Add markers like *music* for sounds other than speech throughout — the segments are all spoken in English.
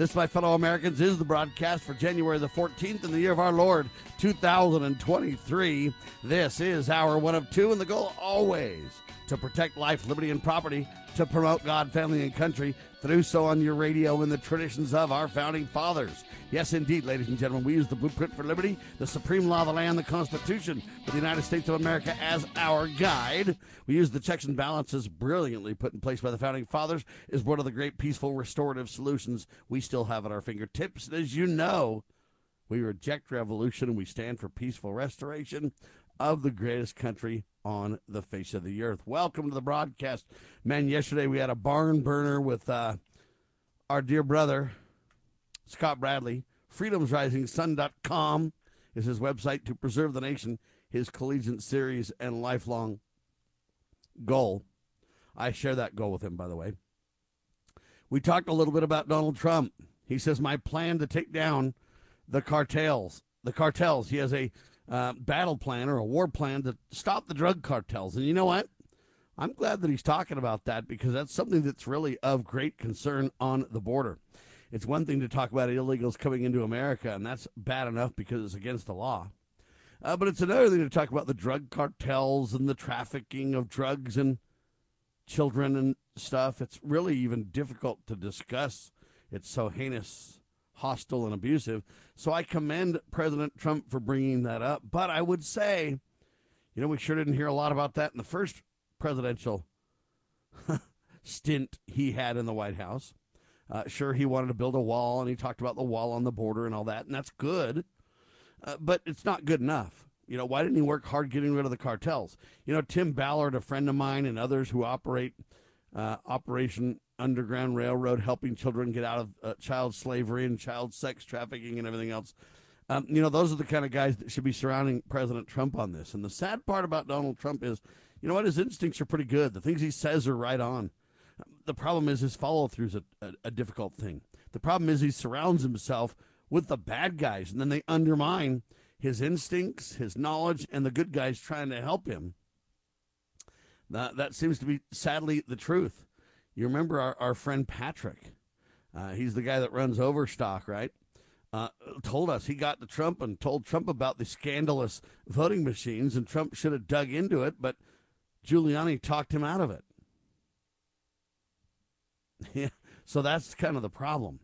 This, my fellow Americans, is the broadcast for January the 14th in the year of our Lord, 2023. This is hour one of two, and the goal always to protect life, liberty, and property, to promote God, family, and country, through so on your radio in the traditions of our founding fathers. Yes, indeed, ladies and gentlemen, we use the blueprint for liberty, the supreme law of the land, the Constitution of the United States of America as our guide. We use the checks and balances brilliantly put in place by the founding fathers is one of the great peaceful restorative solutions we still have at our fingertips. And as you know, we reject revolution and we stand for peaceful restoration of the greatest country on the face of the earth. Welcome to the broadcast. Man, yesterday we had a barn burner with uh, our dear brother, Scott Bradley. FreedomsRisingSun.com is his website to preserve the nation, his collegiate series and lifelong goal. I share that goal with him, by the way. We talked a little bit about Donald Trump. He says, My plan to take down the cartels. The cartels. He has a uh, battle plan or a war plan to stop the drug cartels. And you know what? I'm glad that he's talking about that because that's something that's really of great concern on the border. It's one thing to talk about illegals coming into America, and that's bad enough because it's against the law. Uh, but it's another thing to talk about the drug cartels and the trafficking of drugs and children and stuff. It's really even difficult to discuss. It's so heinous hostile and abusive. So I commend President Trump for bringing that up. But I would say, you know, we sure didn't hear a lot about that in the first presidential *laughs* stint he had in the White House. Uh, sure, he wanted to build a wall, and he talked about the wall on the border and all that, and that's good. Uh, but it's not good enough. You know, why didn't he work hard getting rid of the cartels? You know, Tim Ballard, a friend of mine, and others who operate uh, Operation Underground Railroad, helping children get out of uh, child slavery and child sex trafficking and everything else. Um, you know, those are the kind of guys that should be surrounding President Trump on this. And the sad part about Donald Trump is, you know what, his instincts are pretty good. The things he says are right on. The problem is his follow through is a, a, a difficult thing. The problem is he surrounds himself with the bad guys, and then they undermine his instincts, his knowledge, and the good guys trying to help him. That, that seems to be sadly the truth. You remember our, our friend Patrick? Uh, he's the guy that runs Overstock, right? Uh, told us he got to Trump and told Trump about the scandalous voting machines, and Trump should have dug into it, but Giuliani talked him out of it. *laughs* yeah, so that's kind of the problem.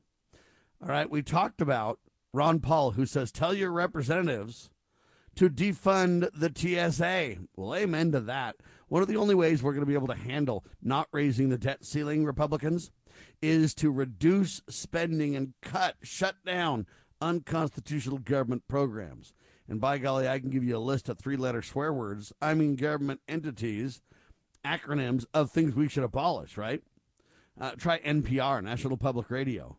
All right, we talked about Ron Paul, who says, Tell your representatives to defund the TSA. Well, amen to that. One of the only ways we're going to be able to handle not raising the debt ceiling, Republicans, is to reduce spending and cut, shut down unconstitutional government programs. And by golly, I can give you a list of three letter swear words. I mean, government entities, acronyms of things we should abolish, right? Uh, try NPR, National Public Radio.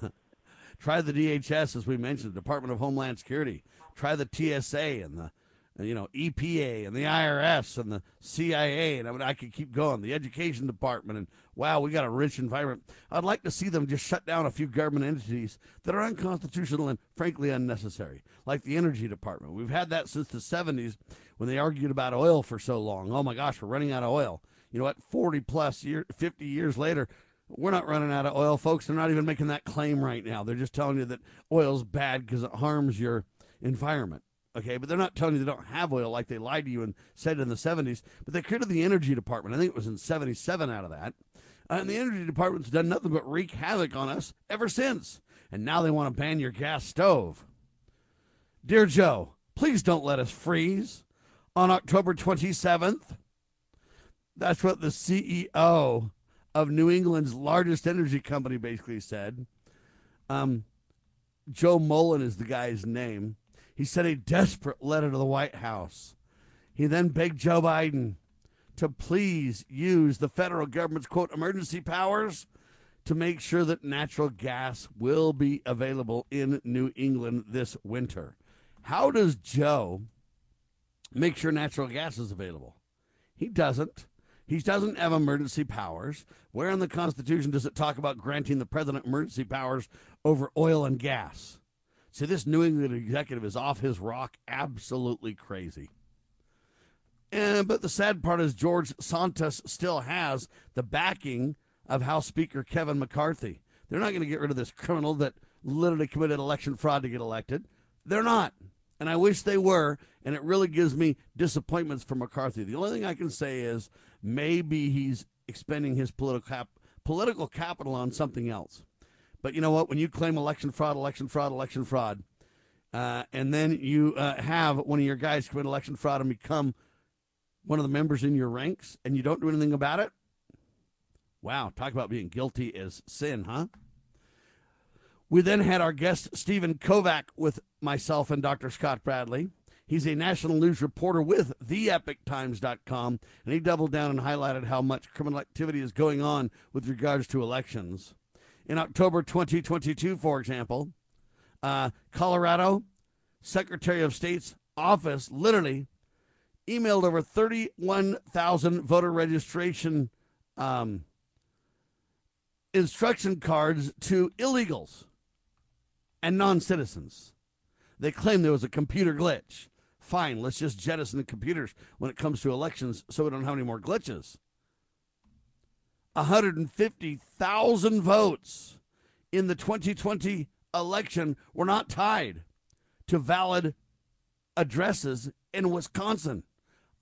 *laughs* try the DHS, as we mentioned, Department of Homeland Security. Try the TSA and the you know, EPA and the IRS and the CIA, and I mean, I could keep going. The Education Department, and wow, we got a rich environment. I'd like to see them just shut down a few government entities that are unconstitutional and frankly unnecessary, like the Energy Department. We've had that since the 70s when they argued about oil for so long. Oh my gosh, we're running out of oil. You know what? 40 plus year, 50 years later, we're not running out of oil, folks. They're not even making that claim right now. They're just telling you that oil's bad because it harms your environment. Okay, but they're not telling you they don't have oil like they lied to you and said in the 70s. But they created the Energy Department. I think it was in 77 out of that. And the Energy Department's done nothing but wreak havoc on us ever since. And now they want to ban your gas stove. Dear Joe, please don't let us freeze on October 27th. That's what the CEO of New England's largest energy company basically said. Um, Joe Mullen is the guy's name. He sent a desperate letter to the White House. He then begged Joe Biden to please use the federal government's quote emergency powers to make sure that natural gas will be available in New England this winter. How does Joe make sure natural gas is available. He doesn't. He doesn't have emergency powers. Where in the Constitution does it talk about granting the president emergency powers over oil and gas? See, this New England executive is off his rock, absolutely crazy. And, but the sad part is George Santos still has the backing of House Speaker Kevin McCarthy. They're not going to get rid of this criminal that literally committed election fraud to get elected. They're not. And I wish they were. And it really gives me disappointments for McCarthy. The only thing I can say is maybe he's expending his political cap- political capital on something else. But you know what? When you claim election fraud, election fraud, election fraud, uh, and then you uh, have one of your guys commit election fraud and become one of the members in your ranks, and you don't do anything about it, wow, talk about being guilty as sin, huh? We then had our guest Stephen Kovac with myself and Dr. Scott Bradley. He's a national news reporter with theepochtimes.com, and he doubled down and highlighted how much criminal activity is going on with regards to elections in October 2022, for example, uh, Colorado Secretary of State's office literally emailed over 31,000 voter registration um, instruction cards to illegals and non citizens. They claim there was a computer glitch. Fine, let's just jettison the computers when it comes to elections so we don't have any more glitches. 150,000 votes in the 2020 election were not tied to valid addresses in Wisconsin.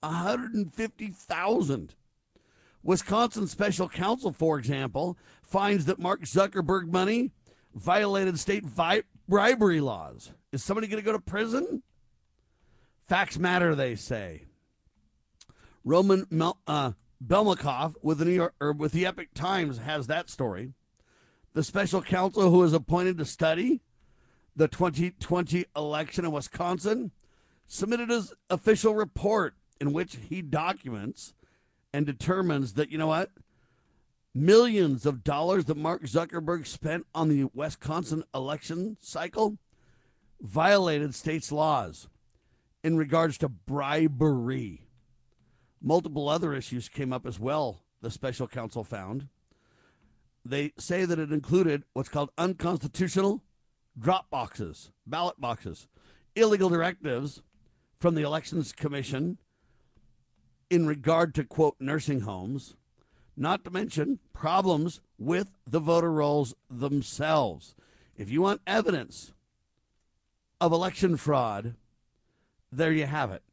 150,000. Wisconsin special counsel, for example, finds that Mark Zuckerberg money violated state vi- bribery laws. Is somebody going to go to prison? Facts matter, they say. Roman uh, Balmakov with the New York or with the Epoch Times has that story. The special counsel who was appointed to study the 2020 election in Wisconsin submitted his official report in which he documents and determines that you know what millions of dollars that Mark Zuckerberg spent on the Wisconsin election cycle violated state's laws in regards to bribery. Multiple other issues came up as well, the special counsel found. They say that it included what's called unconstitutional drop boxes, ballot boxes, illegal directives from the Elections Commission in regard to, quote, nursing homes, not to mention problems with the voter rolls themselves. If you want evidence of election fraud, there you have it.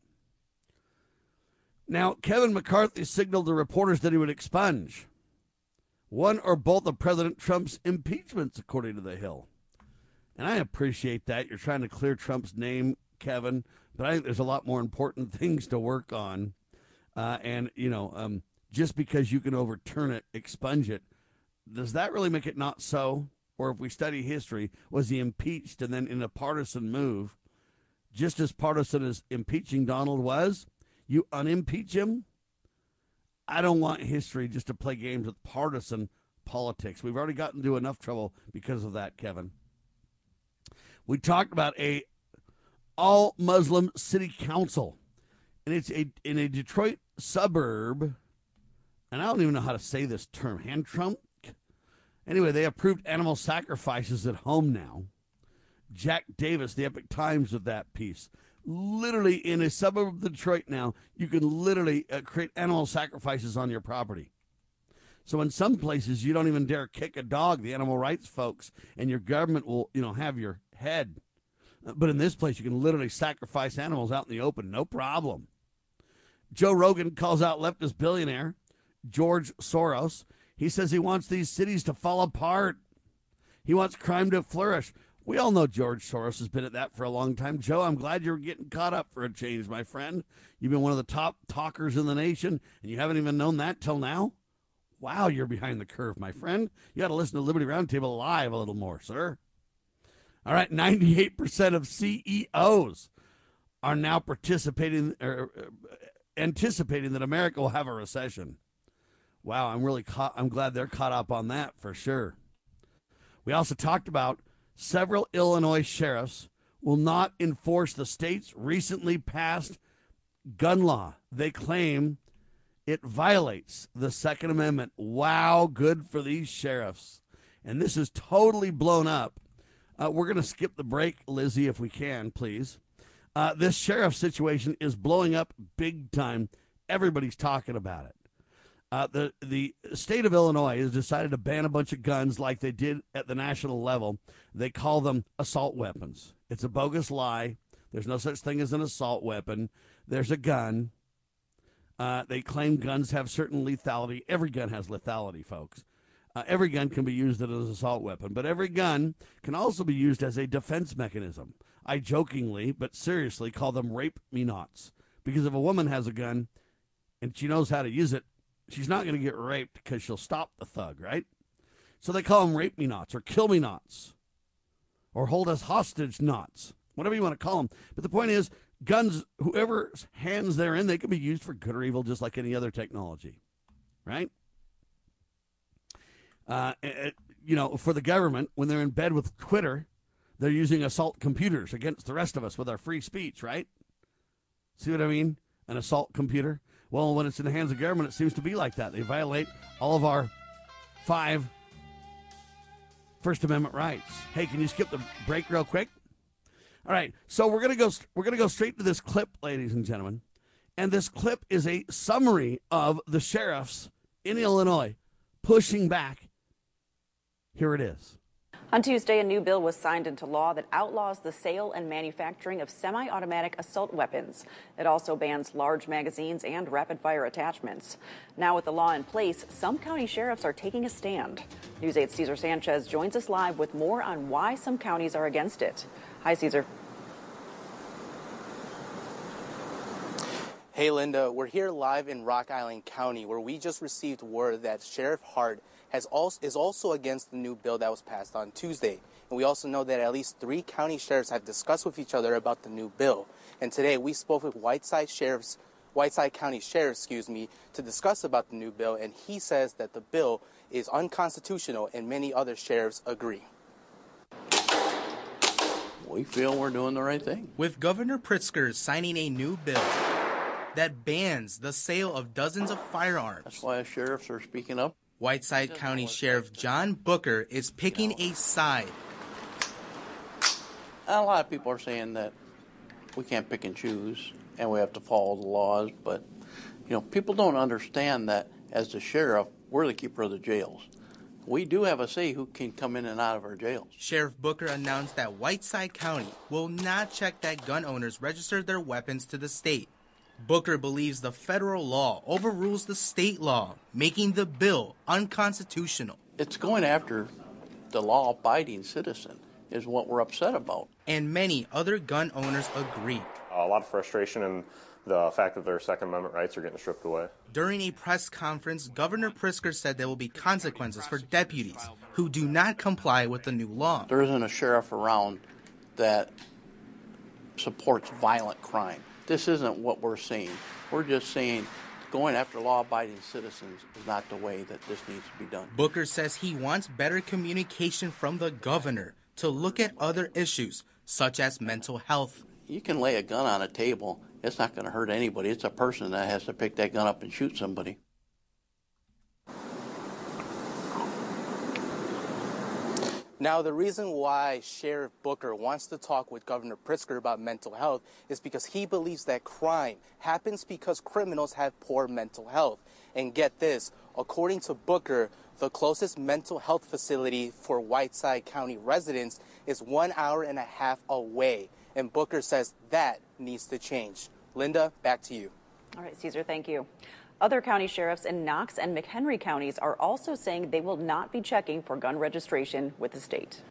Now, Kevin McCarthy signaled to reporters that he would expunge one or both of President Trump's impeachments, according to The Hill. And I appreciate that. You're trying to clear Trump's name, Kevin, but I think there's a lot more important *laughs* things to work on. Uh, and, you know, um, just because you can overturn it, expunge it, does that really make it not so? Or if we study history, was he impeached and then in a partisan move, just as partisan as impeaching Donald was, you unimpeach him? I don't want history just to play games with partisan politics. We've already gotten into enough trouble because of that, Kevin. We talked about a all Muslim city council, and it's a in a Detroit suburb, and I don't even know how to say this term. Hand Trump. Anyway, they approved animal sacrifices at home now. Jack Davis, the Epoch Times, with that piece literally in a suburb of Detroit now, you can literally uh, create animal sacrifices on your property. So in some places, you don't even dare kick a dog, the animal rights folks, and your government will, you know, have your head. Uh, but in this place, you can literally sacrifice animals out in the open, no problem. Joe Rogan calls out leftist billionaire George Soros. He says he wants these cities to fall apart. He wants crime to flourish. We all know George Soros has been at that for a long time. Joe, I'm glad you're getting caught up for a change, my friend. You've been one of the top talkers in the nation, and you haven't even known that till now? Wow, you're behind the curve, my friend. You got to listen to Liberty Roundtable Live a little more, sir. All right, 98% of CEOs are now participating or uh, anticipating that America will have a recession. Wow, I'm really caught, I'm glad they're caught up on that for sure. We also talked about several Illinois sheriffs will not enforce the state's recently passed gun law. They claim it violates the Second Amendment. Wow, good for these sheriffs. And this is totally blown up. Uh, we're going to skip the break, Lizzie, if we can, please. Uh, this sheriff situation is blowing up big time. Everybody's talking about it. Uh, the the state of Illinois has decided to ban a bunch of guns like they did at the national level. They call them assault weapons. It's a bogus lie. There's no such thing as an assault weapon. There's a gun. Uh, they claim guns have certain lethality. Every gun has lethality, folks. Uh, every gun can be used as an assault weapon, but every gun can also be used as a defense mechanism. I jokingly, but seriously, call them rape me nots. Because if a woman has a gun and she knows how to use it, she's not going to get raped because she'll stop the thug, right? So they call them rape me nots or kill me nots or hold us hostage knots, whatever you want to call them. But the point is, guns, whoever's hands they're in, they can be used for good or evil just like any other technology, right? Uh, it, you know, for the government, when they're in bed with Twitter, they're using assault computers against the rest of us with our free speech, right? See what I mean? An assault computer. Well, when it's in the hands of government, it seems to be like that. They violate all of our five First Amendment rights. Hey, can you skip the break real quick? All right, so we're gonna go. We're gonna go straight to this clip, ladies and gentlemen, and this clip is a summary of the sheriffs in Illinois pushing back. Here it is. On Tuesday, a new bill was signed into law that outlaws the sale and manufacturing of semi automatic assault weapons. It also bans large magazines and rapid fire attachments. Now, with the law in place, some county sheriffs are taking a stand. News 8's Cesar Sanchez joins us live with more on why some counties are against it. Hi, Cesar. Hey, Linda. We're here live in Rock Island County where we just received word that Sheriff Hart has also, is also against the new bill that was passed on Tuesday. And we also know that at least three county sheriffs have discussed with each other about the new bill. And today we spoke with Whiteside Sheriff's Whiteside County Sheriff, excuse me, to discuss about the new bill, and he says that the bill is unconstitutional, and many other sheriffs agree. We feel we're doing the right thing. With Governor Pritzker signing a new bill that bans the sale of dozens of firearms. That's why sheriffs are speaking up. Whiteside County Sheriff John Booker is picking a side. A lot of people are saying that we can't pick and choose and we have to follow the laws, but you know, people don't understand that as the sheriff, we're the keeper of the jails. We do have a say who can come in and out of our jails. Sheriff Booker announced that Whiteside County will not check that gun owners register their weapons to the state. Booker believes the federal law overrules the state law, making the bill unconstitutional. It's going after the law abiding citizen, is what we're upset about. And many other gun owners agree. A lot of frustration and the fact that their Second Amendment rights are getting stripped away. During a press conference, Governor Pritzker said there will be consequences for deputies who do not comply with the new law. There isn't a sheriff around that supports violent crime. This isn't what we're seeing. We're just seeing going after law abiding citizens is not the way that this needs to be done. Booker says he wants better communication from the governor to look at other issues, such as mental health. You can lay a gun on a table, it's not going to hurt anybody. It's a person that has to pick that gun up and shoot somebody. Now, the reason why Sheriff Booker wants to talk with Governor Pritzker about mental health is because he believes that crime happens because criminals have poor mental health. And get this, according to Booker, the closest mental health facility for Whiteside County residents is one hour and a half away. And Booker says that needs to change. Linda, back to you. All right, Cesar, thank you. Other county sheriffs in Knox and McHenry counties are also saying they will not be checking for gun registration with the state.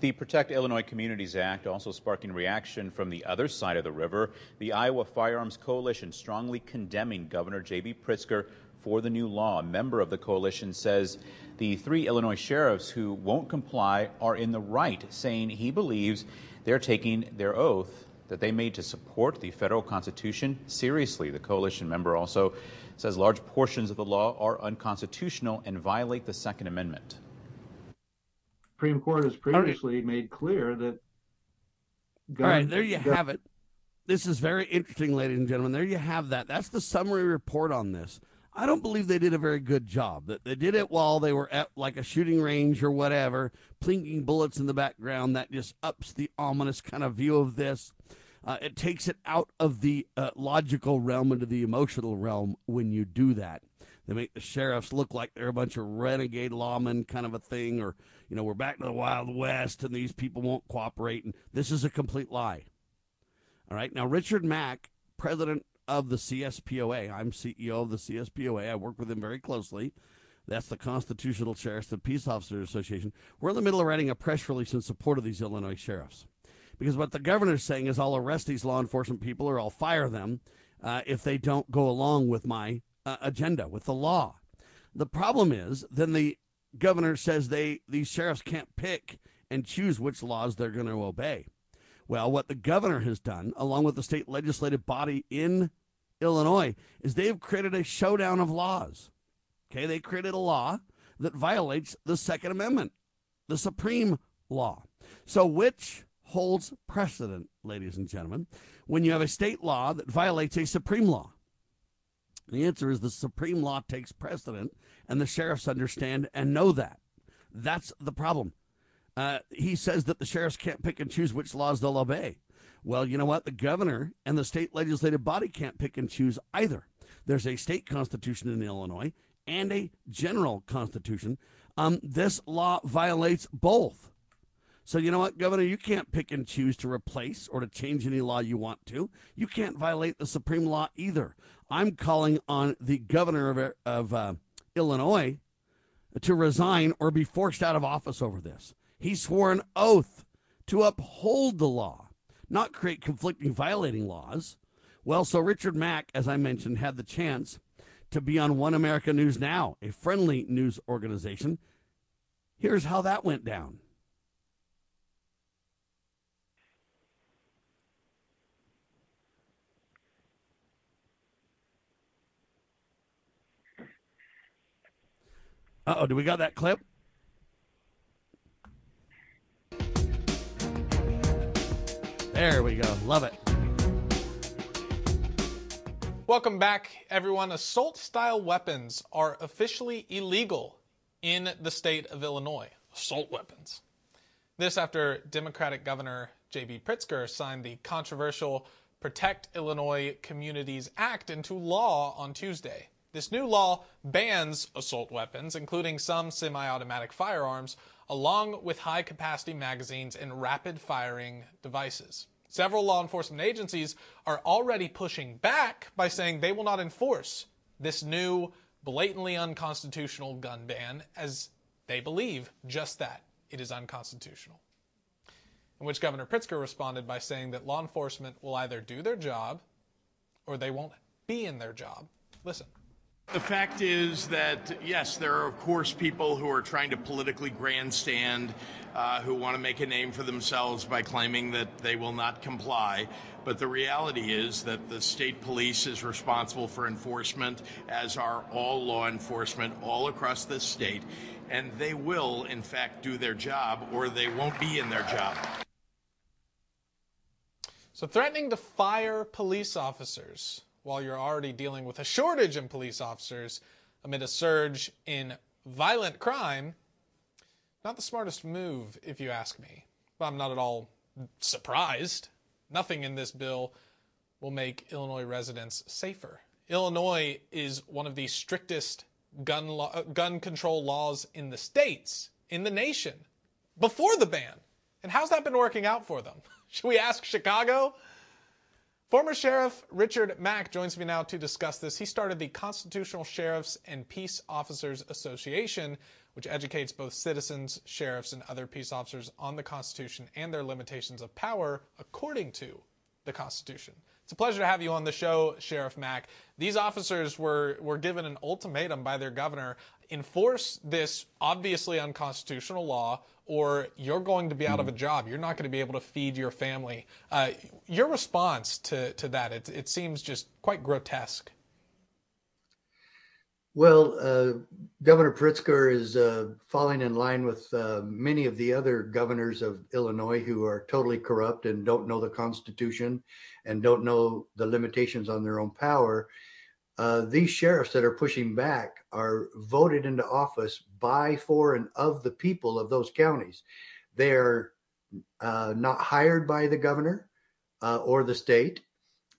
The Protect Illinois Communities Act also sparking reaction from the other side of the river. The Iowa Firearms Coalition strongly condemning Governor J.B. Pritzker for the new law. A member of the coalition says the three Illinois sheriffs who won't comply are in the right, saying he believes they're taking their oath that they made to support the federal constitution seriously. The coalition member also says large portions of the law are unconstitutional and violate the Second Amendment. Supreme Court has previously made clear that. All right, there you have it. this is very interesting, ladies and gentlemen. There you have that. That's the summary report on this. I don't believe they did a very good job. That they did it while they were at like a shooting range or whatever, plinking bullets in the background. That just ups the ominous kind of view of this. Uh, it takes it out of the uh, logical realm into the emotional realm when you do that. They make the sheriffs look like they're a bunch of renegade lawmen, kind of a thing, or you know we're back to the Wild West and these people won't cooperate. And this is a complete lie. All right, now Richard Mack, president of the CSPOA, I'm CEO of the CSPOA. I work with him very closely. That's the Constitutional Sheriffs and Peace Officers Association. We're in the middle of writing a press release in support of these Illinois sheriffs. Because what the governor's saying is I'll arrest these law enforcement people or I'll fire them uh, if they don't go along with my uh, agenda, with the law. The problem is then the governor says they these sheriffs can't pick and choose which laws they're going to obey. Well, what the governor has done, along with the state legislative body in Illinois, is they've created a showdown of laws. Okay, they created a law that violates the Second Amendment, the supreme law. So, which holds precedent, ladies and gentlemen, when you have a state law that violates a supreme law? The answer is the supreme law takes precedent, and the sheriffs understand and know that. That's the problem. Uh, he says that the sheriffs can't pick and choose which laws they'll obey. Well, you know what? The governor and the state legislative body can't pick and choose either. There's a state constitution in Illinois and a general constitution. Um, this law violates both. So, you know what, Governor? You can't pick and choose to replace or to change any law you want to. You can't violate the supreme law either. I'm calling on the governor of, of uh, Illinois to resign or be forced out of office over this. He swore an oath to uphold the law, not create conflicting, violating laws. Well, so Richard Mack, as I mentioned, had the chance to be on One America News Now, a friendly news organization. Here's how that went down. Uh oh, do we got that clip? There we go. Love it. Welcome back, everyone. Assault style weapons are officially illegal in the state of Illinois. Assault weapons. This after Democratic Governor J.B. Pritzker signed the controversial Protect Illinois Communities Act into law on Tuesday. This new law bans assault weapons, including some semi automatic firearms, along with high capacity magazines and rapid firing devices. Several law enforcement agencies are already pushing back by saying they will not enforce this new blatantly unconstitutional gun ban as they believe just that it is unconstitutional. In which Governor Pritzker responded by saying that law enforcement will either do their job or they won't be in their job. Listen. The fact is that, yes, there are, of course, people who are trying to politically grandstand, uh, who want to make a name for themselves by claiming that they will not comply. But the reality is that the state police is responsible for enforcement, as are all law enforcement all across the state. And they will, in fact, do their job or they won't be in their job. So, threatening to fire police officers while you're already dealing with a shortage in police officers amid a surge in violent crime, not the smartest move, if you ask me. But I'm not at all surprised. Nothing in this bill will make Illinois residents safer. Illinois is one of the strictest gun gun control laws in the states, in the nation, before the ban. And how's that been working out for them? *laughs* Should we ask Chicago? Former Sheriff Richard Mack joins me now to discuss this. He started the Constitutional Sheriffs and Peace Officers Association, which educates both citizens, sheriffs, and other peace officers on the Constitution and their limitations of power according to the Constitution. It's a pleasure to have you on the show, Sheriff Mack. These officers were, were given an ultimatum by their governor enforce this obviously unconstitutional law, or you're going to be out of a hmm. job. You're not going to be able to feed your family. Uh, your response to, to that, it, it seems just quite grotesque. Well, uh, Governor Pritzker is uh, falling in line with uh, many of the other governors of Illinois who are totally corrupt and don't know the Constitution and don't know the limitations on their own power. Uh, these sheriffs that are pushing back are voted into office by, for, and of the people of those counties. They are uh, not hired by the governor uh, or the state.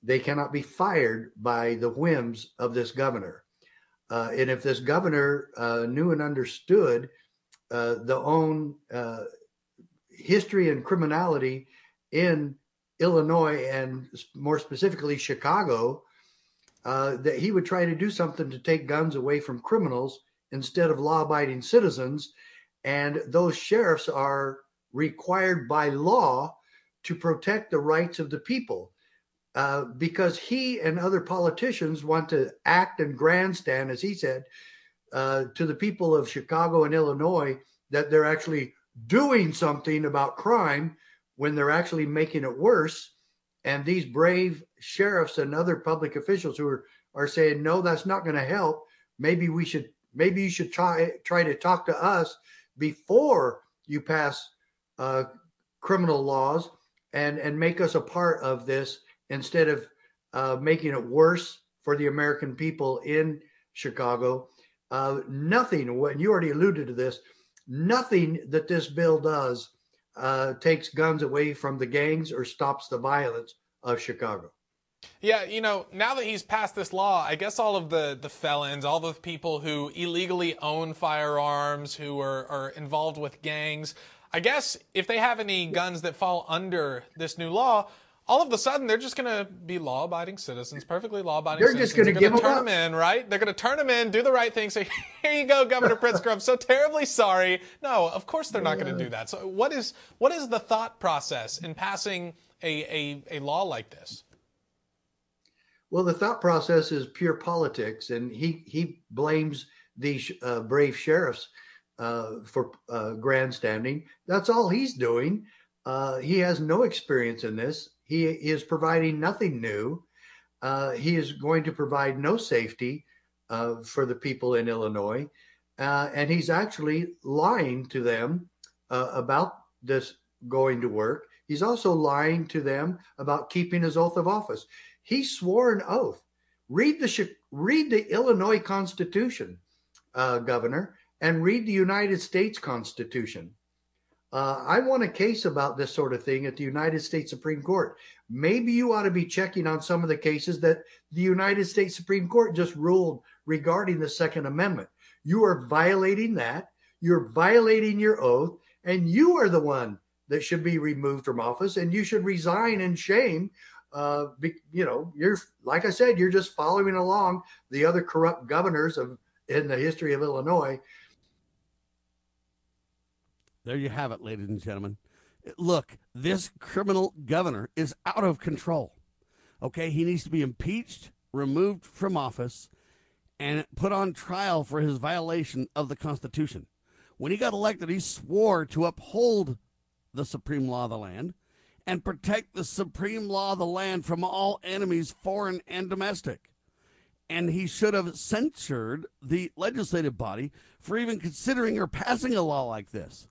They cannot be fired by the whims of this governor. Uh, and if this governor uh, knew and understood the own history and criminality in Illinois and more specifically Chicago, uh, that he would try to do something to take guns away from criminals instead of law abiding citizens. And those sheriffs are required by law to protect the rights of the people. Uh, because he and other politicians want to act and grandstand, as he said, uh, to the people of Chicago and Illinois that they're actually doing something about crime when they're actually making it worse. And these brave sheriffs and other public officials who are, are saying, no, that's not going to help. Maybe we should, maybe you should try, try to talk to us before you pass uh, criminal laws and, and make us a part of this instead of uh, making it worse for the American people in Chicago. Uh, nothing, when you already alluded to this, nothing that this bill does uh, takes guns away from the gangs or stops the violence of Chicago. Yeah, you know, now that he's passed this law, I guess all of the, the felons, all the people who illegally own firearms, who are, are involved with gangs, I guess if they have any guns that fall under this new law, all of a sudden they're just going to be law-abiding citizens, perfectly law-abiding citizens. they're citizens. just going to give them turn up. them in, right? They're going to turn them in, do the right thing, say, *laughs* "Here you go, Governor Pritzker. I'm so terribly sorry." No, of course they're not going to do that. So, what is what is the thought process in passing a, a, a law like this? Well, the thought process is pure politics, and he he blames these uh, brave sheriffs uh, for uh, grandstanding. That's all he's doing. Uh, he has no experience in this. He is providing nothing new. Uh, he is going to provide no safety uh, for the people in Illinois, uh, and he's actually lying to them uh, about this going to work. He's also lying to them about keeping his oath of office. He swore an oath. Read the read the Illinois Constitution, uh, Governor, and read the United States Constitution. Uh, I want a case about this sort of thing at the United States Supreme Court. Maybe you ought to be checking on some of the cases that the United States Supreme Court just ruled regarding the Second Amendment. You are violating that. You're violating your oath, and you are the one that should be removed from office, and you should resign in shame. Uh, be, you know, you're like I said, you're just following along the other corrupt governors of in the history of Illinois. There you have it, ladies and gentlemen. Look, this criminal governor is out of control. Okay, he needs to be impeached, removed from office, and put on trial for his violation of the Constitution. When he got elected, he swore to uphold the supreme law of the land and protect the supreme law of the land from all enemies, foreign and domestic. And he should have censured the legislative body for even considering or passing a law like this.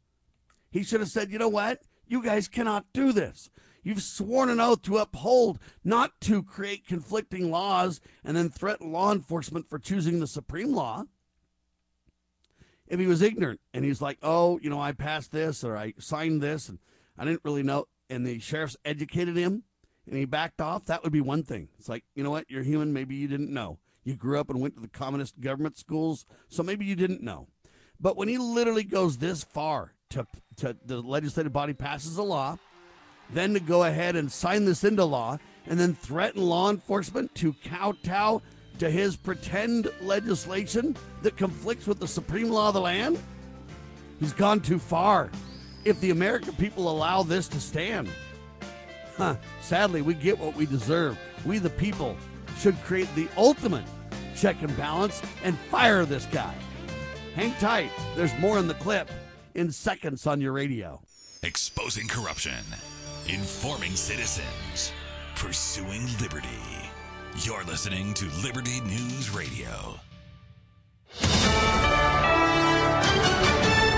He should have said, you know what? You guys cannot do this. You've sworn an oath to uphold, not to create conflicting laws and then threaten law enforcement for choosing the supreme law. If he was ignorant and he's like, oh, you know, I passed this or I signed this and I didn't really know, and the sheriff's educated him and he backed off, that would be one thing. It's like, you know what? You're human. Maybe you didn't know. You grew up and went to the communist government schools, so maybe you didn't know. But when he literally goes this far to, to the legislative body passes a law, then to go ahead and sign this into law and then threaten law enforcement to kowtow to his pretend legislation that conflicts with the supreme law of the land, he's gone too far. If the American people allow this to stand, huh, sadly, we get what we deserve. We, the people, should create the ultimate check and balance and fire this guy. Hang tight. There's more in the clip in seconds on your radio. Exposing corruption, informing citizens, pursuing liberty. You're listening to Liberty News Radio.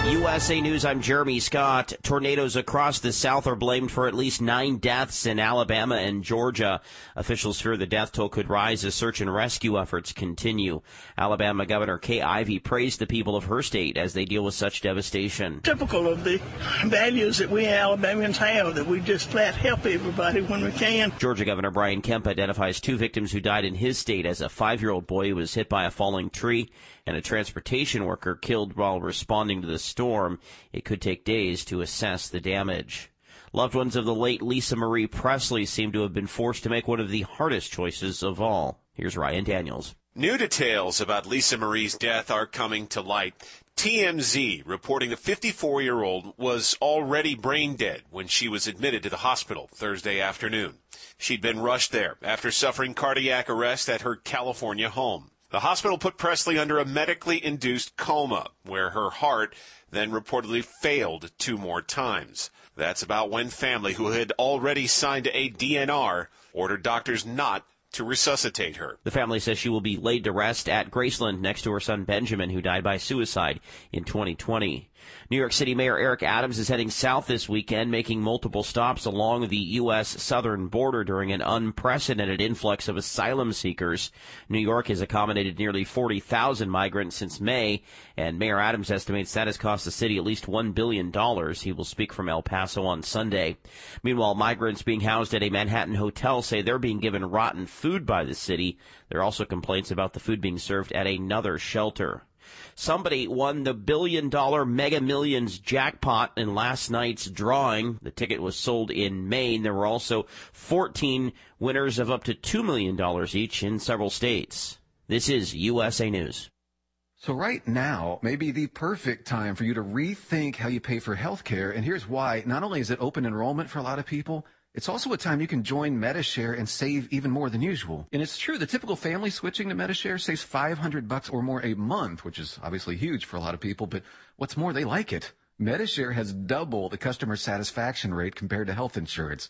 USA News, I'm Jeremy Scott. Tornadoes across the South are blamed for at least nine deaths in Alabama and Georgia. Officials fear the death toll could rise as search and rescue efforts continue. Alabama Governor Kay Ivey praised the people of her state as they deal with such devastation. Typical of the values that we Alabamians have, that we just flat help everybody when we can. Georgia Governor Brian Kemp identifies two victims who died in his state as a five-year-old boy who was hit by a falling tree and a transportation worker killed while responding to the storm. It could take days to assess the damage. Loved ones of the late Lisa Marie Presley seem to have been forced to make one of the hardest choices of all. Here's Ryan Daniels. New details about Lisa Marie's death are coming to light. TMZ reporting the 54 year old was already brain dead when she was admitted to the hospital Thursday afternoon. She'd been rushed there after suffering cardiac arrest at her California home. The hospital put Presley under a medically induced coma, where her heart then reportedly failed two more times. That's about when family, who had already signed a DNR, ordered doctors not to resuscitate her. The family says she will be laid to rest at Graceland next to her son Benjamin, who died by suicide in 2020. New York City Mayor Eric Adams is heading south this weekend, making multiple stops along the U.S. southern border during an unprecedented influx of asylum seekers. New York has accommodated nearly 40,000 migrants since May, and Mayor Adams estimates that has cost the city at least $1 billion. He will speak from El Paso on Sunday. Meanwhile, migrants being housed at a Manhattan hotel say they're being given rotten food by the city. There are also complaints about the food being served at another shelter. Somebody won the billion dollar mega millions jackpot in last night's drawing. The ticket was sold in Maine. There were also 14 winners of up to $2 million each in several states. This is USA News. So right now may be the perfect time for you to rethink how you pay for healthcare. And here's why. Not only is it open enrollment for a lot of people, it's also a time you can join Medi-Share and save even more than usual. And it's true, the typical family switching to Medi-Share saves 500 bucks or more a month, which is obviously huge for a lot of people, but what's more, they like it. Medi-Share has double the customer satisfaction rate compared to health insurance.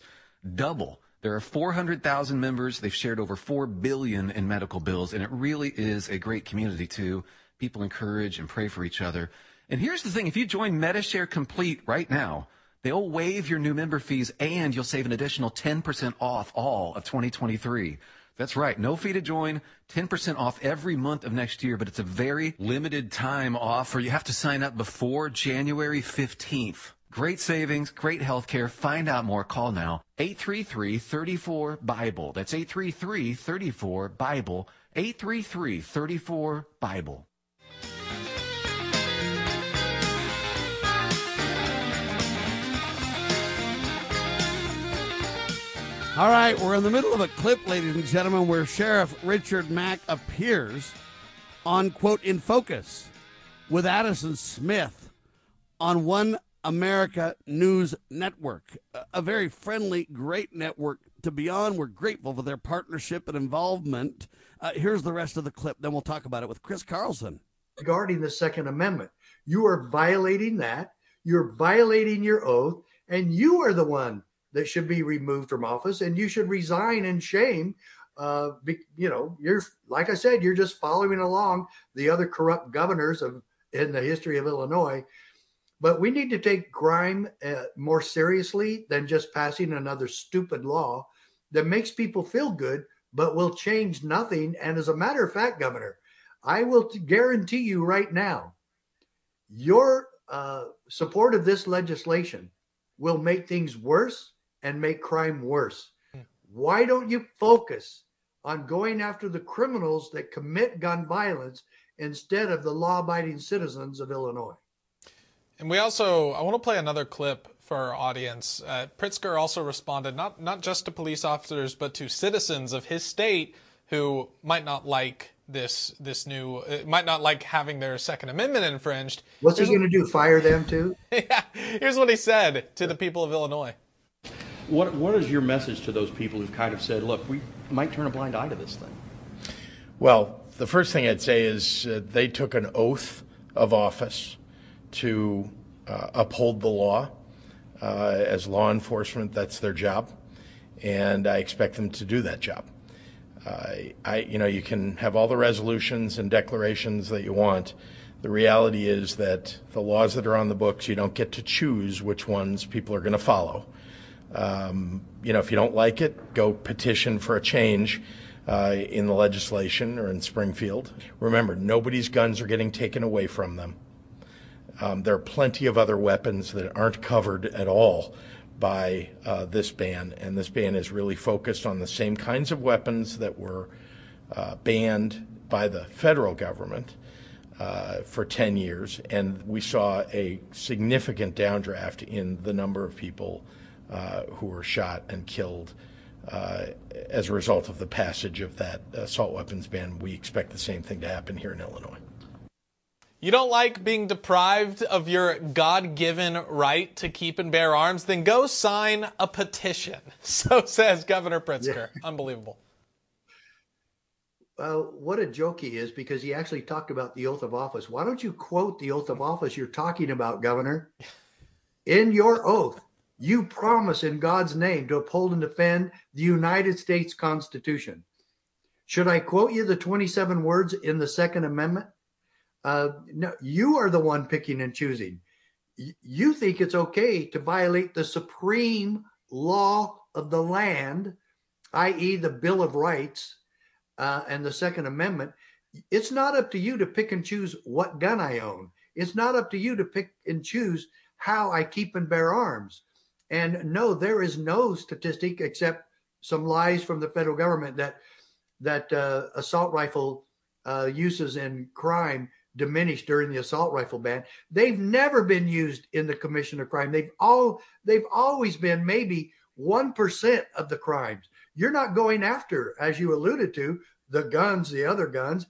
Double. There are 400,000 members. They've shared over 4 billion in medical bills, and it really is a great community too. People encourage and pray for each other. And here's the thing, if you join Medi-Share Complete right now, They'll waive your new member fees and you'll save an additional 10% off all of 2023. That's right. No fee to join, 10% off every month of next year, but it's a very limited time offer. You have to sign up before January 15th. Great savings, great health care. Find out more. Call now. 833-34-BIBLE. That's 833-34-BIBLE. 833-34-BIBLE. All right, we're in the middle of a clip, ladies and gentlemen, where Sheriff Richard Mack appears on, quote, In Focus with Addison Smith on One America News Network, a very friendly, great network to be on. We're grateful for their partnership and involvement. Uh, here's the rest of the clip, then we'll talk about it with Chris Carlson. Regarding the Second Amendment, you are violating that. You're violating your oath, and you are the one that should be removed from office, and you should resign in shame. Uh, be, you know, you're like I said, you're just following along the other corrupt governors of in the history of Illinois. But we need to take crime uh, more seriously than just passing another stupid law that makes people feel good, but will change nothing. And as a matter of fact, Governor, I will t- guarantee you right now, your uh, support of this legislation will make things worse and make crime worse. Why don't you focus on going after the criminals that commit gun violence instead of the law abiding citizens of Illinois? And we also, I want to play another clip for our audience. Uh, Pritzker also responded not, not just to police officers, but to citizens of his state who might not like this this new uh, might not like having their second amendment infringed what's here's he going to do fire them too *laughs* yeah here's what he said to the people of illinois what, what is your message to those people who've kind of said, look, we might turn a blind eye to this thing? Well, the first thing I'd say is uh, they took an oath of office to uh, uphold the law. Uh, as law enforcement, that's their job, and I expect them to do that job. I, you know, you can have all the resolutions and declarations that you want. The reality is that the laws that are on the books, you don't get to choose which ones people are going to follow. Um, you know, if you don't like it, go petition for a change uh, in the legislation or in Springfield. Remember, nobody's guns are getting taken away from them. Um, there are plenty of other weapons that aren't covered at all by uh, this ban, and this ban is really focused on the same kinds of weapons that were uh, banned by the federal government uh, for 10 years, and we saw a significant downdraft in the number of people who were shot and killed uh, as a result of the passage of that assault weapons ban. We expect the same thing to happen here in Illinois. You don't like being deprived of your God given right to keep and bear arms? Then go sign a petition. *laughs* So says Governor Pritzker. Yeah. Unbelievable. Well, what a joke he is because he actually talked about the oath of office. Why don't you quote the oath of office you're talking about, Governor? *laughs* In your oath, you promise in God's name to uphold and defend the United States Constitution. Should I quote you the 27 words in the Second Amendment? Uh, no, you are the one picking and choosing. Y- you think it's okay to violate the supreme law of the land, i.e., the Bill of Rights uh, and the Second Amendment. It's not up to you to pick and choose what gun I own. It's not up to you to pick and choose how I keep and bear arms. And no, there is no statistic except some lies from the federal government that that uh, assault rifle uh, uses in crime diminished during the assault rifle ban. They've never been used in the commission of crime. They've all they've always been maybe 1% of the crimes. You're not going after, as you alluded to, the guns, the other guns.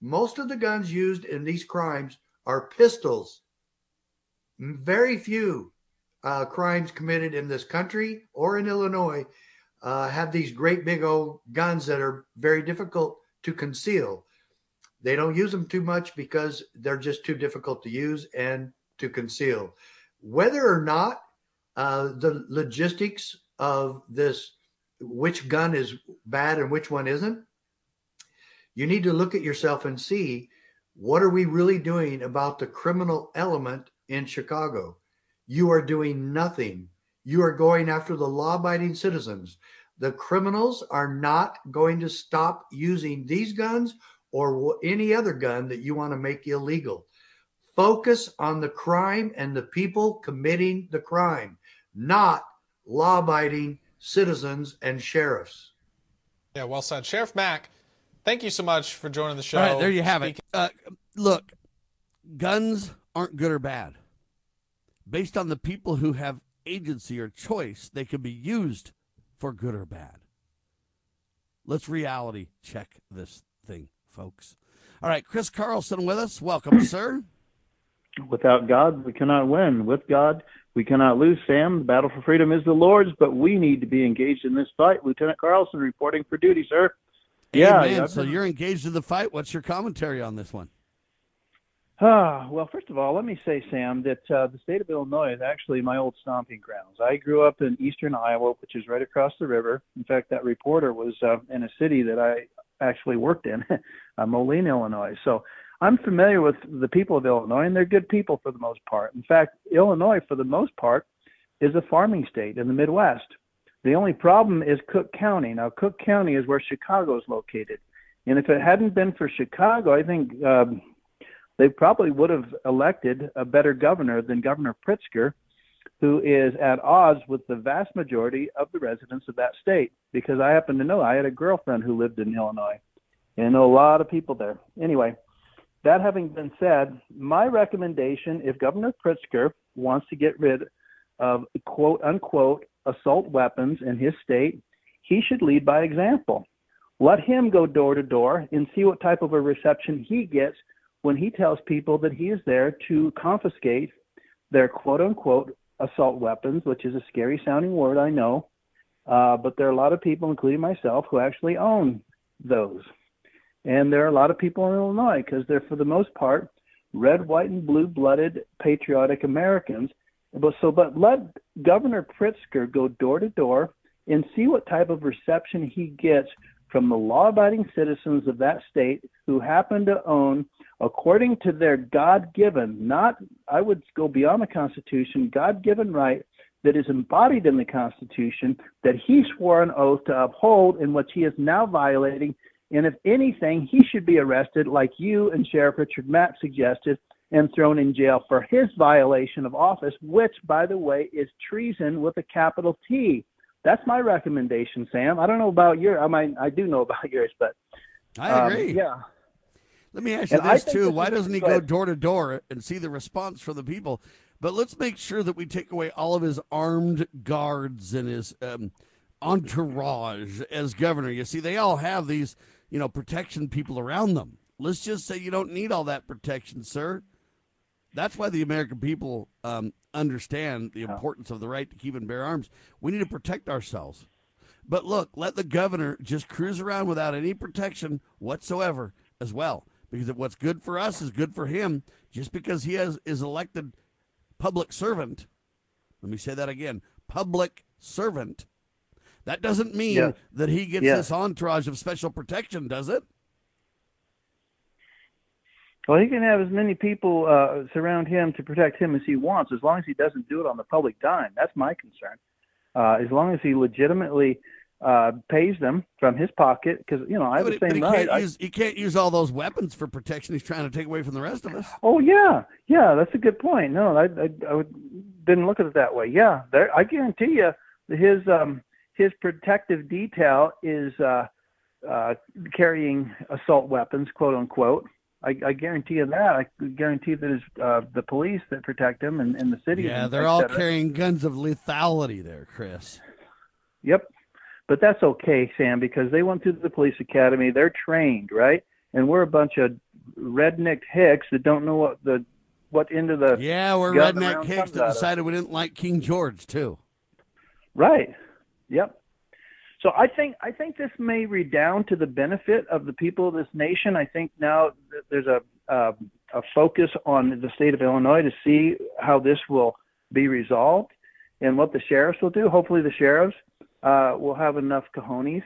Most of the guns used in these crimes are pistols. Very few uh, crimes committed in this country or in Illinois uh, have these great big old guns that are very difficult to conceal. They don't use them too much because they're just too difficult to use and to conceal. Whether or not uh, the logistics of this, which gun is bad and which one isn't, you need to look at yourself and see what are we really doing about the criminal element in Chicago? You are doing nothing. You are going after the law abiding citizens. The criminals are not going to stop using these guns or any other gun that you want to make illegal. Focus on the crime and the people committing the crime, not law abiding citizens and sheriffs. Yeah, well said. Sheriff Mack, thank you so much for joining the show. All right, there you have Speaking- it. Uh, look, guns aren't good or bad. Based on the people who have agency or choice, they can be used for good or bad. Let's reality check this thing folks. All right, Chris Carlson with us. Welcome, *clears throat* sir. Without God, we cannot win. With God, we cannot lose. Sam, the battle for freedom is the Lord's, but we need to be engaged in this fight. Lieutenant Carlson reporting for duty, sir. Yeah. yeah so you're engaged in the fight. What's your commentary on this one? Ah, well, first of all, let me say, Sam, that uh, the state of Illinois is actually my old stomping grounds. I grew up in eastern Iowa, which is right across the river. In fact, that reporter was uh, in a city that I actually worked in, *laughs* uh, Moline, Illinois. So I'm familiar with the people of Illinois, and they're good people for the most part. In fact, Illinois, for the most part, is a farming state in the Midwest. The only problem is Cook County. Now, Cook County is where Chicago is located. And if it hadn't been for Chicago, I think um, they probably would have elected a better governor than Governor Pritzker, who is at odds with the vast majority of the residents of that state. Because I happen to know I had a girlfriend who lived in Illinois and know a lot of people there. Anyway, that having been said, my recommendation if Governor Pritzker wants to get rid of quote unquote assault weapons in his state, he should lead by example. Let him go door to door and see what type of a reception he gets when he tells people that he is there to confiscate their quote unquote assault weapons, which is a scary sounding word, I know. Uh, but there are a lot of people, including myself, who actually own those. And there are a lot of people in Illinois because they're, for the most part, red, white, and blue blooded patriotic Americans. But so, but let Governor Pritzker go door to door and see what type of reception he gets from the law abiding citizens of that state who happen to own according to their God given, not, I would go beyond the Constitution, God given right that is embodied in the Constitution that he swore an oath to uphold and which he is now violating. And if anything, he should be arrested, like you and Sheriff Richard Mack suggested, and thrown in jail for his violation of office, which, by the way, is treason with a capital T. That's my recommendation, Sam. I don't know about your. I mean, I do know about yours, but I um, agree. yeah. Let me ask you And this too: Why doesn't he go go door to door and see the response from the people? But let's make sure that we take away all of his armed guards and his um, entourage as governor. You see, they all have these, you know, protection people around them. Let's just say you don't need all that protection, sir. That's why the American people um, understand the importance of the right to keep and bear arms. We need to protect ourselves. But look, let the governor just cruise around without any protection whatsoever as well. Because if what's good for us is good for him, just because he has is elected public servant. Let me say that again. Public servant. That doesn't mean that he gets this entourage of special protection, does it? Well, he can have as many people uh, surround him to protect him as he wants, as long as he doesn't do it on the public dime. That's my concern. Uh, as long as he legitimately uh, pays them from his pocket, because you know I have but, the same he right. can't use he can't use all those weapons for protection he's trying to take away from the rest of us. Oh yeah, yeah, that's a good point. No, I I, I would, didn't look at it that way. Yeah, there. I guarantee you, his um his protective detail is uh, uh, carrying assault weapons, quote unquote. I, I guarantee you that. I guarantee that is uh, the police that protect him and, and the city. Yeah, they're all carrying guns of lethality there, Chris. Yep. But that's okay, Sam, because they went through the police academy. They're trained, right? And we're a bunch of redneck hicks that don't know what the what end of the Yeah, we're redneck hicks that decided we didn't like King George too. Right. Yep. So I think I think this may redound to the benefit of the people of this nation. I think now that there's a uh, a focus on the state of Illinois to see how this will be resolved and what the sheriffs will do. Hopefully, the sheriffs uh, will have enough cojones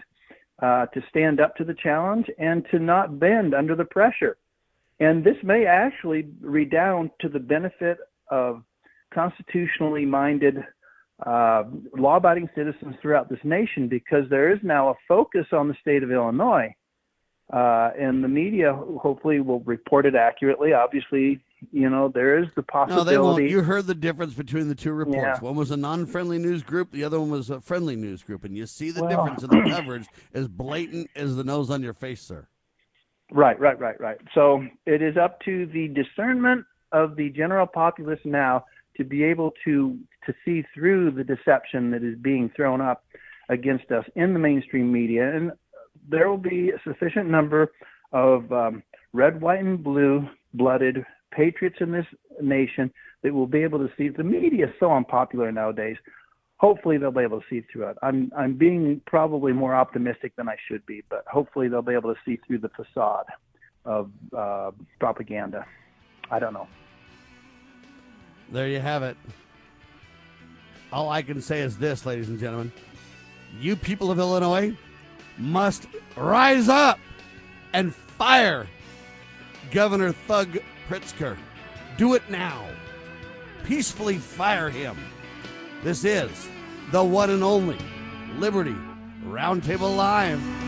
uh, to stand up to the challenge and to not bend under the pressure. And this may actually redound to the benefit of constitutionally minded uh, law-abiding citizens throughout this nation because there is now a focus on the state of Illinois, uh, and the media hopefully will report it accurately. Obviously, you know there is the No, they won't. possibility. You heard the difference between the two reports. Yeah. One was a non-friendly news group. The other one was a friendly news group, and you see the Well- difference in the coverage as blatant as the nose on your face, sir. Right, right, right, right. So it is up to the discernment of the general populace now to be able to to see through the deception that is being thrown up against us in the mainstream media, and there will be a sufficient number of um, red, white, and blue-blooded patriots in this nation that will be able to see. The media is so unpopular nowadays. Hopefully, they'll be able to see through it. I'm I'm being probably more optimistic than I should be, but hopefully, they'll be able to see through the facade of uh, propaganda. I don't know. There you have it. All I can say is this, ladies and gentlemen. You people of Illinois must rise up and fire Governor Thug Pritzker. Do it now. Peacefully fire him. This is the one and only Liberty Roundtable Live.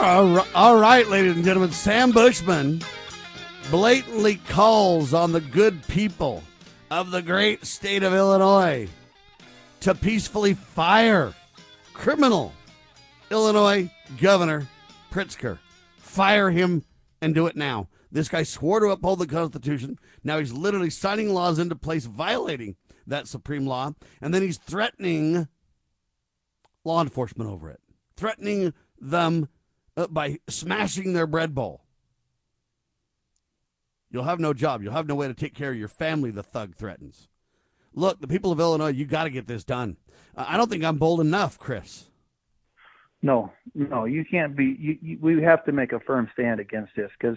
All right, ladies and gentlemen, Sam Bushman blatantly calls on the good people of the great state of Illinois to peacefully fire criminal Illinois Governor Pritzker. Fire him and do it now. This guy swore to uphold the Constitution. Now he's literally signing laws into place violating that supreme law, and then he's threatening law enforcement over it, threatening them by smashing their bread bowl. You'll have no job. You'll have no way to take care of your family, the thug threatens. Look, the people of Illinois, you got to get this done. Uh, I don't think I'm bold enough, Chris. No, no, you can't be. You, you, we have to make a firm stand against this because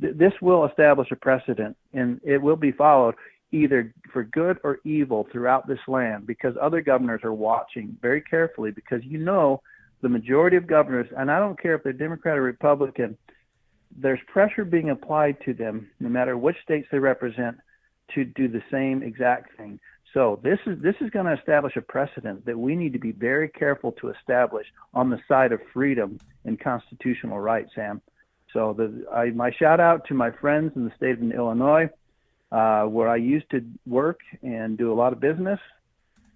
th- this will establish a precedent, and it will be followed either for good or evil throughout this land because other governors are watching very carefully because you know the majority of governors, and I don't care if they're Democrat or Republican, there's pressure being applied to them, no matter which states they represent, to do the same exact thing. So this is this is going to establish a precedent that we need to be very careful to establish on the side of freedom and constitutional rights, Sam. So the I, my shout out to my friends in the state of Illinois, uh, where I used to work and do a lot of business.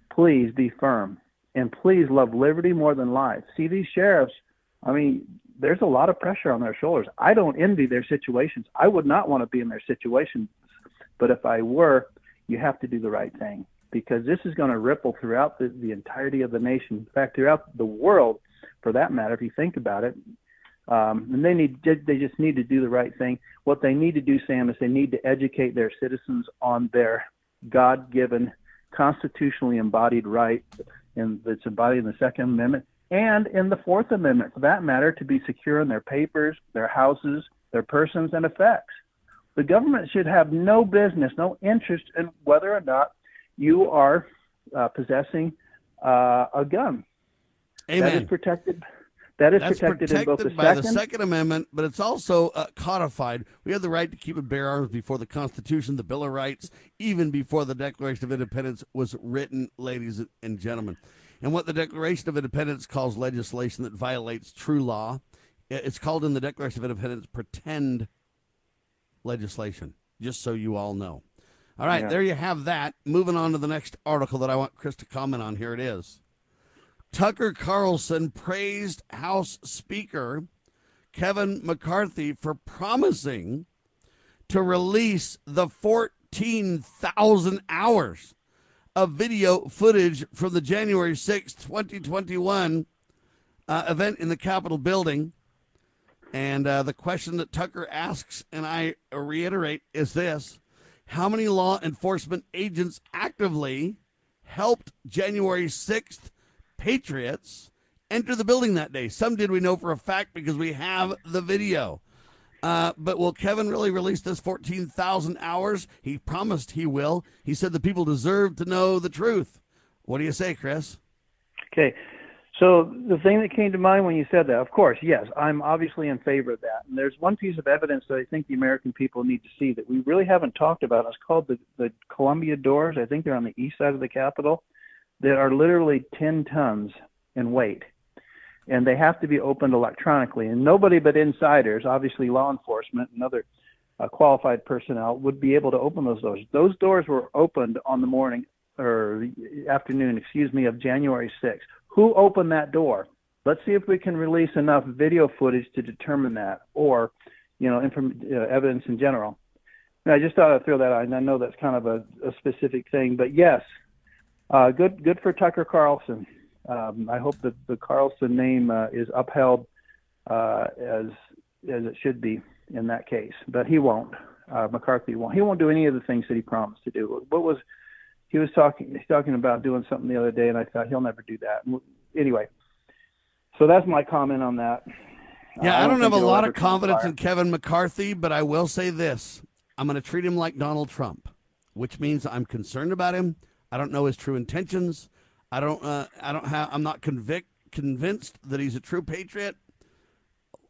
Please be firm and please love liberty more than life. See these sheriffs. I mean, there's a lot of pressure on their shoulders. I don't envy their situations. I would not want to be in their situation, but if I were, you have to do the right thing because this is going to ripple throughout the, the entirety of the nation. In fact, throughout the world, for that matter, if you think about it. Um, and they need they just need to do the right thing. What they need to do, Sam, is they need to educate their citizens on their God-given, constitutionally embodied right, and that's embodied in the Second Amendment and in the Fourth Amendment, for that matter, to be secure in their papers, their houses, their persons, and effects. The government should have no business, no interest in whether or not you are uh, possessing uh, a gun. Amen. That is protected. That is That's protected, protected in both the by second, the Second Amendment, but it's also uh, codified. We have the right to keep and bear arms before the Constitution, the Bill of Rights, even before the Declaration of Independence was written, ladies and gentlemen. And what the Declaration of Independence calls legislation that violates true law, it's called in the Declaration of Independence pretend legislation, just so you all know. All right, Yeah. there you have that. Moving on to the next article that I want Chris to comment on. Here it is. Tucker Carlson praised House Speaker Kevin McCarthy for promising to release the 14,000 hours of video footage from the January 6, 2021 uh, event in the Capitol building. And uh, the question that Tucker asks, and I reiterate, is this How many law enforcement agents actively helped January 6th patriots enter the building that day? Some did we know for a fact because we have the video. Uh, but will Kevin really release this 14,000 hours? He promised he will. He said the people deserve to know the truth. What do you say, Chris? Okay. So the thing that came to mind when you said that, of course, yes, I'm obviously in favor of that. And there's one piece of evidence that I think the American people need to see that we really haven't talked about. It's called the, the Columbus Doors. I think they're on the east side of the Capitol. That are literally 10 tons in weight. And they have to be opened electronically. And nobody but insiders, obviously law enforcement and other uh, qualified personnel would be able to open those doors. Those doors were opened on the morning or afternoon, excuse me, of January 6th. Who opened that door? Let's see if we can release enough video footage to determine that, or you know, inform, uh, evidence in general. And I just thought I'd throw that out, and I know that's kind of a, a specific thing, but yes, uh, good good for Tucker Carlson. Um, I hope that the Carlson name uh, is upheld uh, as as it should be in that case, but he won't. Uh, McCarthy won't. He won't do any of the things that he promised to do. What was he was talking? He's talking about doing something the other day, and I thought he'll never do that. Anyway, so that's my comment on that. Yeah, I don't, have a lot of confidence in Kevin McCarthy, but I will say this. I'm going to treat him like Donald Trump, which means I'm concerned about him. I don't know his true intentions. I don't uh, I don't have I'm not convict convinced that he's a true patriot.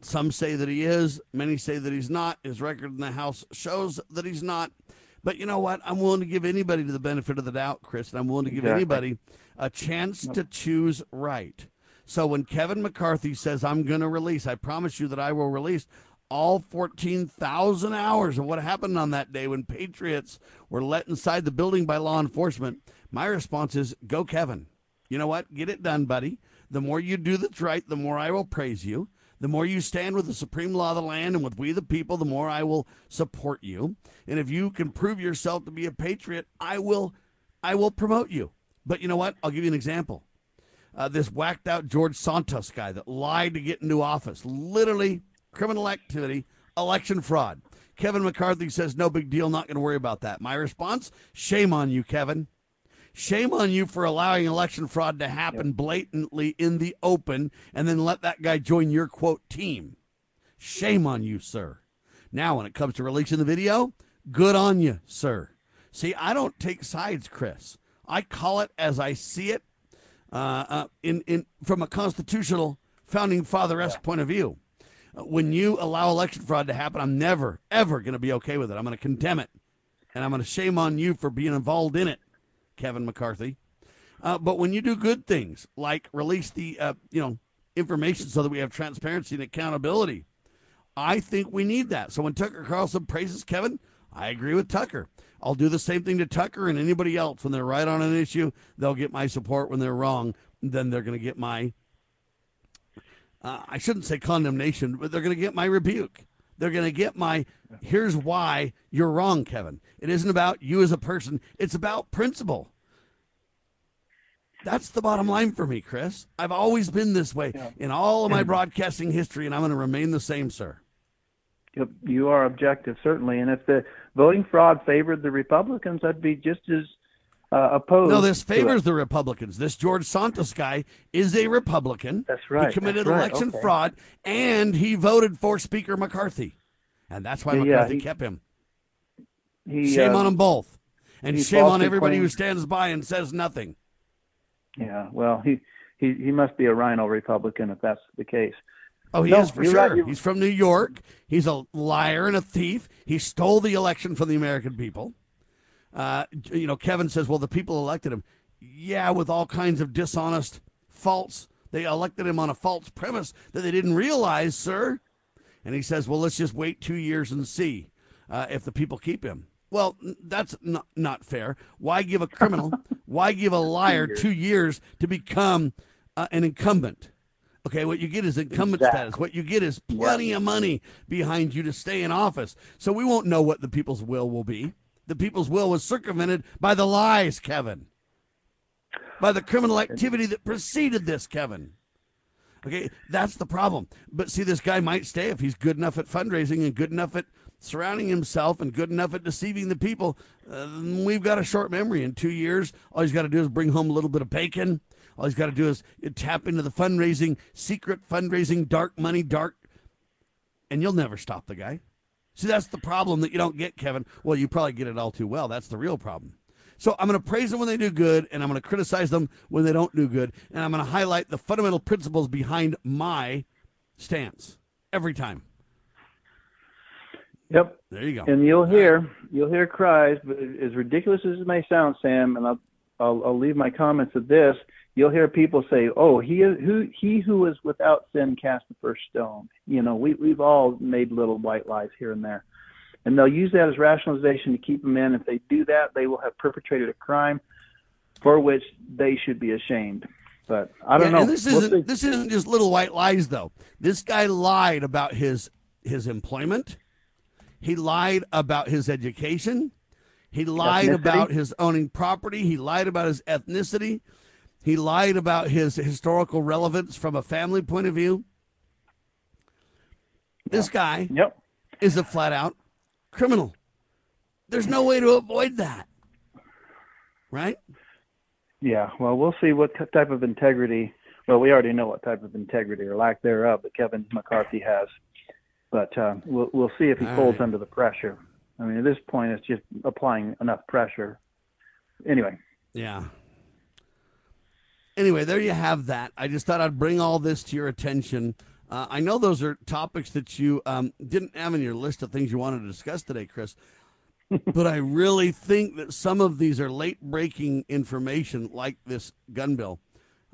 Some say that he is, many say that he's not. His record in the House shows that he's not. But you know what? I'm willing to give anybody the benefit of the doubt, Chris, and I'm willing to give Exactly. anybody a chance to choose right. So when Kevin McCarthy says, I'm going to release, I promise you that I will release all 14,000 hours of what happened on that day when patriots were let inside the building by law enforcement, my response is, go, Kevin. You know what? Get it done, buddy. The more you do that's right, the more I will praise you. The more you stand with the supreme law of the land and with we the people, the more I will support you. And if you can prove yourself to be a patriot, I will I will promote you. But you know what? I'll give you an example. Uh, this whacked out George Santos guy that lied to get into office, literally criminal activity, election fraud. Kevin McCarthy says, no big deal, not going to worry about that. My response, shame on you, Kevin. Shame on you for allowing election fraud to happen blatantly in the open and then let that guy join your quote team. Shame on you, sir. Now, when it comes to releasing the video, good on you, sir. See, I don't take sides, Chris. I call it as I see it uh, uh, in, in, from a constitutional founding father esque point of view. When you allow election fraud to happen, I'm never, ever going to be okay with it. I'm going to condemn it. And I'm going to shame on you for being involved in it, Kevin McCarthy. Uh, but when you do good things like release the uh, you know information so that we have transparency and accountability, I think we need that. So when Tucker Carlson praises Kevin, I agree with Tucker. I'll do the same thing to Tucker and anybody else when they're right on an issue. They'll get my support when they're wrong. Then they're going to get my uh, I shouldn't say condemnation, but they're going to get my rebuke. They're going to get my here's why you're wrong, Kevin. It isn't about you as a person, it's about principle. That's the bottom line for me, Chris. I've always been this way in all of my broadcasting history, and I'm going to remain the same, sir. Yep, you are objective, certainly. And if the voting fraud favored the Republicans, I'd be just as uh, opposed. No, this favors the Republicans. This George Santos guy is a Republican. That's right, He committed right, election okay. fraud, and he voted for Speaker McCarthy, and that's why Yeah, McCarthy he- kept him. He, shame uh, on them both, and shame on everybody who stands by and says nothing. Yeah, well, he, he he must be a RINO Republican if that's the case. Oh, he No, is for sure. right, He's from New York. He's a liar and a thief. He stole the election from the American people. Uh, you know, Kevin says, well, the people elected him. Yeah, with all kinds of dishonest, false. They elected him on a false premise that they didn't realize, sir. And he says, well, let's just wait two years and see uh, if the people keep him. Well, that's not, not fair. Why give a criminal, *laughs* why give a liar two years to become uh, an incumbent? Okay, what you get is incumbent Exactly. status. What you get is plenty of money behind you to stay in office. So we won't know what the people's will will be. The people's will was circumvented by the lies, Kevin. By the criminal activity that preceded this, Kevin. Okay, that's the problem. But see, this guy might stay if he's good enough at fundraising and good enough at surrounding himself and good enough at deceiving the people. Uh, we've got a short memory. In two years, all he's got to do is bring home a little bit of bacon. All he's got to do is tap into the fundraising, secret fundraising, dark money, dark, and you'll never stop the guy. See, that's the problem that you don't get, Kevin. Well, you probably get it all too well. That's the real problem. So I'm going to praise them when they do good, and I'm going to criticize them when they don't do good, and I'm going to highlight the fundamental principles behind my stance every time. Yep. There you go. And you'll hear you'll hear cries, but as ridiculous as it may sound, Sam, and I'll I'll, I'll leave my comments at this. You'll hear people say, "Oh, he who he who is without sin cast the first stone." You know, we we've all made little white lies here and there, and they'll use that as rationalization to keep them in. If they do that, they will have perpetrated a crime for which they should be ashamed. But I don't Yeah, know. This We'll isn't this isn't just little white lies though. This guy lied about his his employment. He lied about his education. He lied Ethnicity? about his owning property. He lied about his ethnicity. He lied about his historical relevance from a family point of view. This guy yep. is a flat out criminal. There's no way to avoid that. Right? Yeah, well, we'll see what t- type of integrity. Well, we already know what type of integrity or lack thereof that Kevin McCarthy has, but uh, we'll we'll see if he All folds right. under the pressure. I mean, at this point, it's just applying enough pressure. Anyway, Yeah. Anyway, there you have that. I just thought I'd bring all this to your attention. Uh, I know those are topics that you um, didn't have in your list of things you wanted to discuss today, Chris. *laughs* but I really think that some of these are late breaking information, like this gun bill.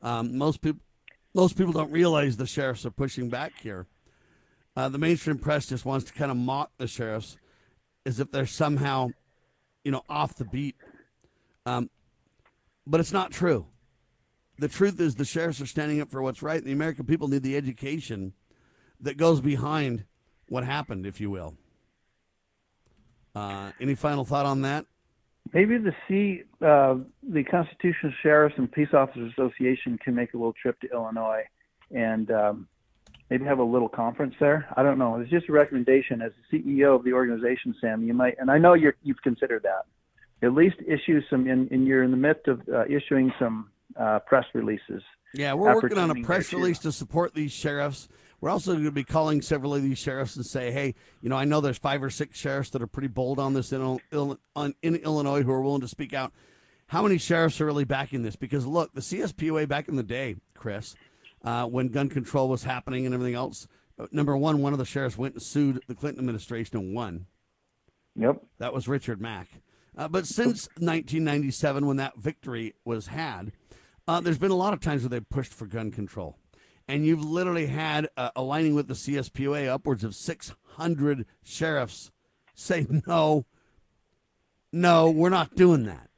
Um, most people, most people don't realize the sheriffs are pushing back here. Uh, the mainstream press just wants to kind of mock the sheriffs as if they're somehow, you know, off the beat. Um, but it's not true. The truth is, the sheriffs are standing up for what's right. The American people need the education that goes behind what happened, if you will. Uh, any final thought on that? maybe the C, uh, the Constitutional Sheriffs and Peace Officers Association can make a little trip to Illinois and um, maybe have a little conference there. I don't know. It's just a recommendation as the CEO of the organization, Sam. You might, and I know you're, you've considered that. At least issue some, and, and you're in the midst of uh, issuing some uh, press releases. Yeah, we're working on a press release to support these sheriffs. We're also going to be calling several of these sheriffs and say, hey, you know, I know there's five or six sheriffs that are pretty bold on this in, in Illinois who are willing to speak out. How many sheriffs are really backing this? Because look, the CSPOA back in the day, Chris, uh, when gun control was happening and everything else, uh, number one, one of the sheriffs went and sued the Clinton administration and won. Yep. That was Richard Mack. Uh, but since 1997, when that victory was had, uh, there's been a lot of times where they've pushed for gun control. And you've literally had, uh, aligning with the CSPOA, upwards of 600 sheriffs say, no, no, we're not doing that.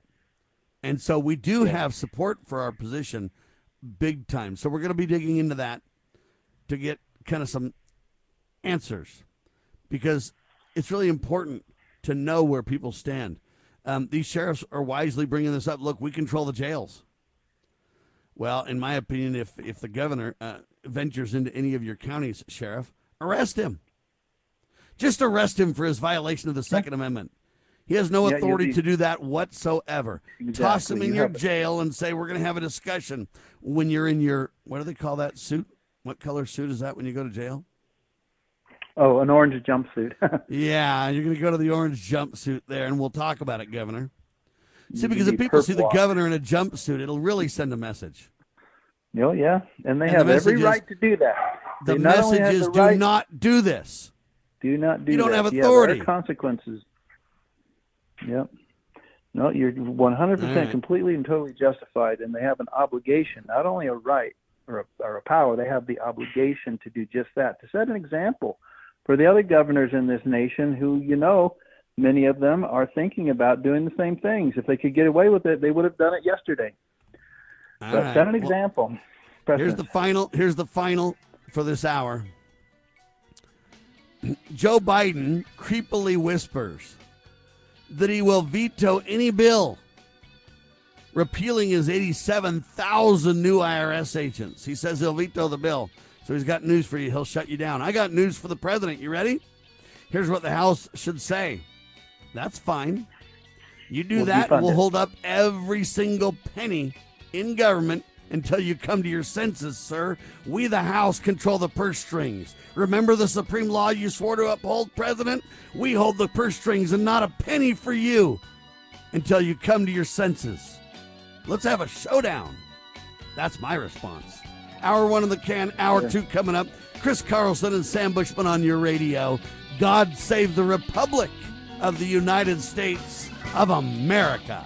And so we do have support for our position big time. So we're going to be digging into that to get kind of some answers because it's really important to know where people stand. Um, these sheriffs are wisely bringing this up. Look, we control the jails. Well, in my opinion, if if the governor uh, ventures into any of your counties, sheriff, arrest him. Just arrest him for his violation of the Second Amendment. He has no Yeah, authority be- to do that whatsoever. Toss him in you your jail and say we're going to have a discussion when you're in your what do they call that suit? What color suit is that when you go to jail? Oh, an orange jumpsuit. *laughs* Yeah, you're going to go to the orange jumpsuit there, and we'll talk about it, Governor. See, because if people see the governor in a jumpsuit, it'll really send a message. Oh, yeah, and they And the have every is- right to do that. The They only message is the do not do this. Do not do You don't that. have Yeah, authority. there are consequences. Yep. No, you're 100% All right. completely and totally justified, and they have an obligation, not only a right or a, or a power, they have the obligation to do just that, to set an example for the other governors in this nation who, you know, many of them are thinking about doing the same things. If they could get away with it, they would have done it yesterday. All but right. set an Well, example. Here's the final. Here's the final for this hour. *clears throat* Joe Biden creepily whispers that he will veto any bill repealing his 87,000 new IRS agents. He says he'll veto the bill. So he's got news for you. He'll shut you down. I got news for the president. You ready? Here's what the House should say. That's fine. You do We'll that, we'll hold up every single penny in government until you come to your senses, sir. We, the House, control the purse strings. Remember the supreme law you swore to uphold, President? We hold the purse strings and not a penny for you until you come to your senses. Let's have a showdown. That's my response. Hour one of the can, hour Yeah. two coming up. Chris Carlson and Sam Bushman on your radio. God save the Republic of the United States of America.